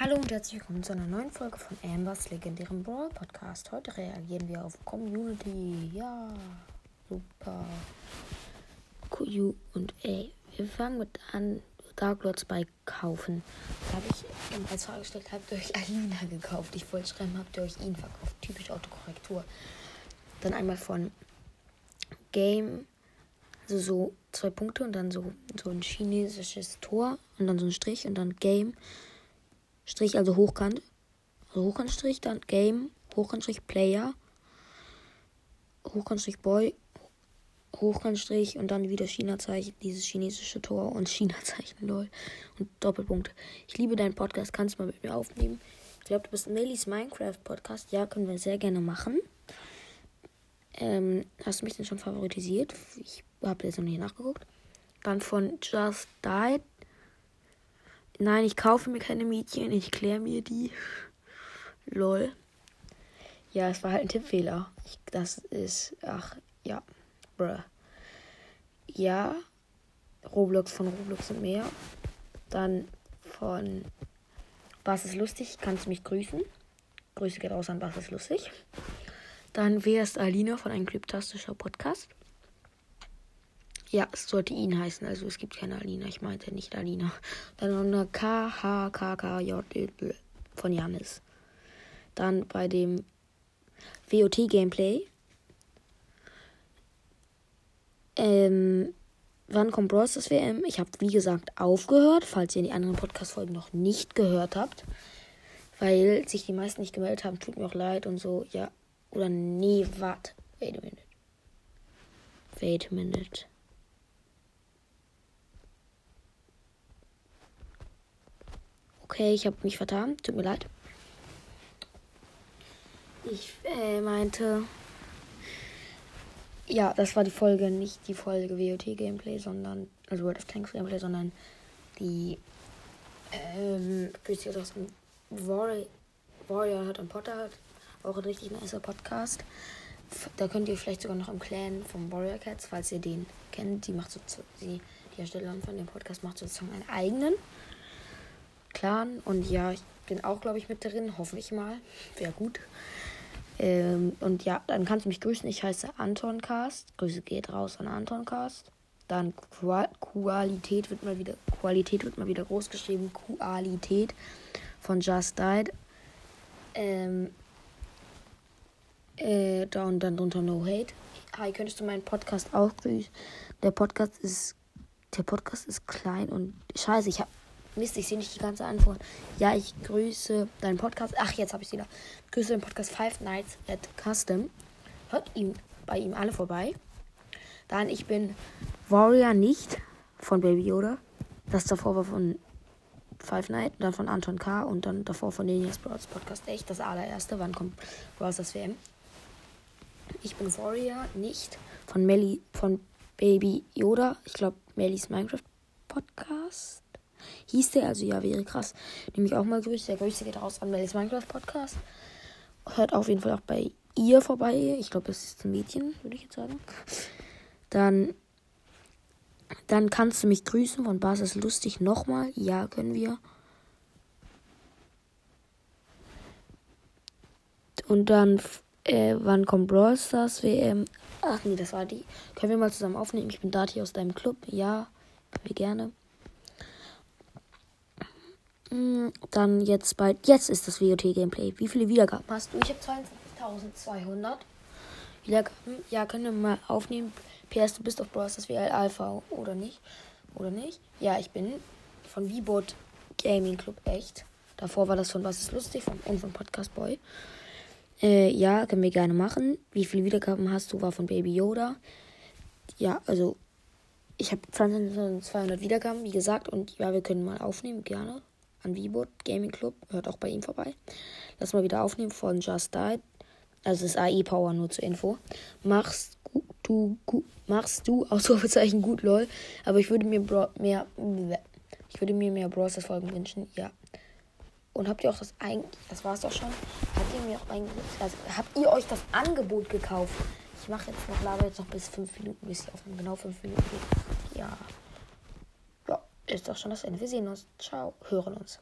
Hallo und herzlich willkommen zu einer neuen Folge von Ambers legendärem Brawl Podcast. Heute reagieren wir auf Community. Ja, super. Q und A. Wir fangen mit an, Dark Lords bei kaufen. Da habe ich als Frage gestellt, habt ihr euch Alina gekauft? Ich wollte schreiben, habt ihr euch ihn verkauft? Typisch Autokorrektur. Dann einmal von Game, also so zwei Punkte und dann so, so ein chinesisches Tor und dann so ein Strich und dann Game. Strich, also Hochkant. Also Hochkantstrich, dann Game, Hochkantstrich Player, Hochkantstrich Boy, Hochkantstrich und dann wieder China-Zeichen, dieses chinesische Tor und China-Zeichen, lol. Und Doppelpunkt. Ich liebe deinen Podcast, kannst du mal mit mir aufnehmen? Ich glaube, du bist Mellies Minecraft-Podcast. Ja, können wir sehr gerne machen. Ähm, hast du mich denn schon favoritisiert? Ich habe jetzt noch nicht nachgeguckt. Dann von Just Died. Nein, ich kaufe mir keine Mädchen, ich kläre mir die. Lol. Ja, es war halt ein Tippfehler. Ich, das ist. Ach, ja. Bruh. Ja. Roblox von Roblox und mehr. Dann von Was ist lustig? Kannst du mich grüßen? Grüße geht raus an Was ist lustig. Dann Wer ist Alina von einem kryptastischer Podcast. Ja, es sollte ihn heißen. Also es gibt keine Alina. Ich meinte nicht Alina. Dann noch eine K, H, K, K, J, von Janis. Dann bei dem WOT-Gameplay. Ähm, wann kommt Bros. das WM? Ich habe, wie gesagt, aufgehört, falls ihr die anderen Podcast-Folgen noch nicht gehört habt. Weil sich die meisten nicht gemeldet haben. Tut mir auch leid und so. Ja. Oder nee, warte. Wait a minute. Wait a minute. Okay, ich habe mich vertan. Tut mir leid. Ich äh, meinte. Ja, das war die Folge, nicht die Folge WOT Gameplay, sondern. Also World of Tanks Gameplay, sondern die. Ähm. Warrior, Warrior hat und Potter hat. Auch ein richtig nicer Podcast. Da könnt ihr vielleicht sogar noch im Clan vom Warrior Cats, falls ihr den kennt. Die macht so. Die, die Erstellerin von dem Podcast macht sozusagen einen eigenen. Clan. Und ja, ich bin auch, glaube ich, mit drin. Hoffe ich mal. Wäre gut. Ähm, und ja, dann kannst du mich grüßen. Ich heiße Anton Cast. Grüße geht raus an Anton Cast. Dann Qualität wird mal wieder Qualität wird mal wieder groß geschrieben. Qualität von Just Died. Ähm, äh, da und dann drunter No Hate. Hi, könntest du meinen Podcast auch grüßen? Der Podcast ist der Podcast ist klein und scheiße. Ich habe Mist, ich sehe nicht die ganze Antwort. Ja, ich grüße deinen Podcast. Ach, jetzt habe ich sie da. Grüße den Podcast Five Nights at Custom. Hört ihm bei ihm alle vorbei. Dann, ich bin Warrior nicht von Baby Yoda. Das davor war von Five Nights, dann von Anton K. und dann davor von Ninias Bros Podcast. Echt das allererste. Wann kommt das WM? Ich bin Warrior nicht von Melly, von Baby Yoda. Ich glaube, Mellys Minecraft Podcast hieß der. Also ja, wäre krass. Nehme ich auch mal Grüße. Der Grüße geht raus an Melis Minecraft Podcast. Hört auf jeden Fall auch bei ihr vorbei. Ich glaube, das ist ein Mädchen, würde ich jetzt sagen. Dann, dann kannst du mich grüßen von Basis lustig nochmal. Ja, können wir. Und dann, äh, wann kommt Brawl Stars WM? Ach nee, das war die. Können wir mal zusammen aufnehmen? Ich bin Dati aus deinem Club. Ja, können wir gerne. Mm, dann jetzt bei. Jetzt ist das WOT-Gameplay. Wie viele Wiedergaben hast du? Ich habe 22.200 Wiedergaben. Ja, können wir mal aufnehmen. PS, du bist auf Brawl das WL Alpha oder nicht? Oder nicht? Ja, ich bin von V-Bot Gaming Club echt. Davor war das von Was ist lustig von, und von Podcast Boy. Äh, ja, können wir gerne machen. Wie viele Wiedergaben hast du? War von Baby Yoda. Ja, also ich habe 20.200 Wiedergaben, wie gesagt. Und ja, wir können mal aufnehmen, gerne an Vibot Gaming Club. Hört auch bei ihm vorbei. Lass mal wieder aufnehmen von Just Died. Also das AI Power nur zur Info. Machst du gut, machst du Ausrufezeichen gut lol, aber ich würde mir Bro mehr ich würde mir mehr Bros Folgen wünschen. Ja. Und habt ihr auch das eigentlich, das war's doch schon. Habt ihr mir auch eigentlich, also habt ihr euch das Angebot gekauft? Ich mache jetzt noch, laber jetzt noch bis 5 Minuten, bis ich auf genau 5 Minuten. Ja ist doch schon das Ende. Wir sehen uns. Ciao. Hören uns.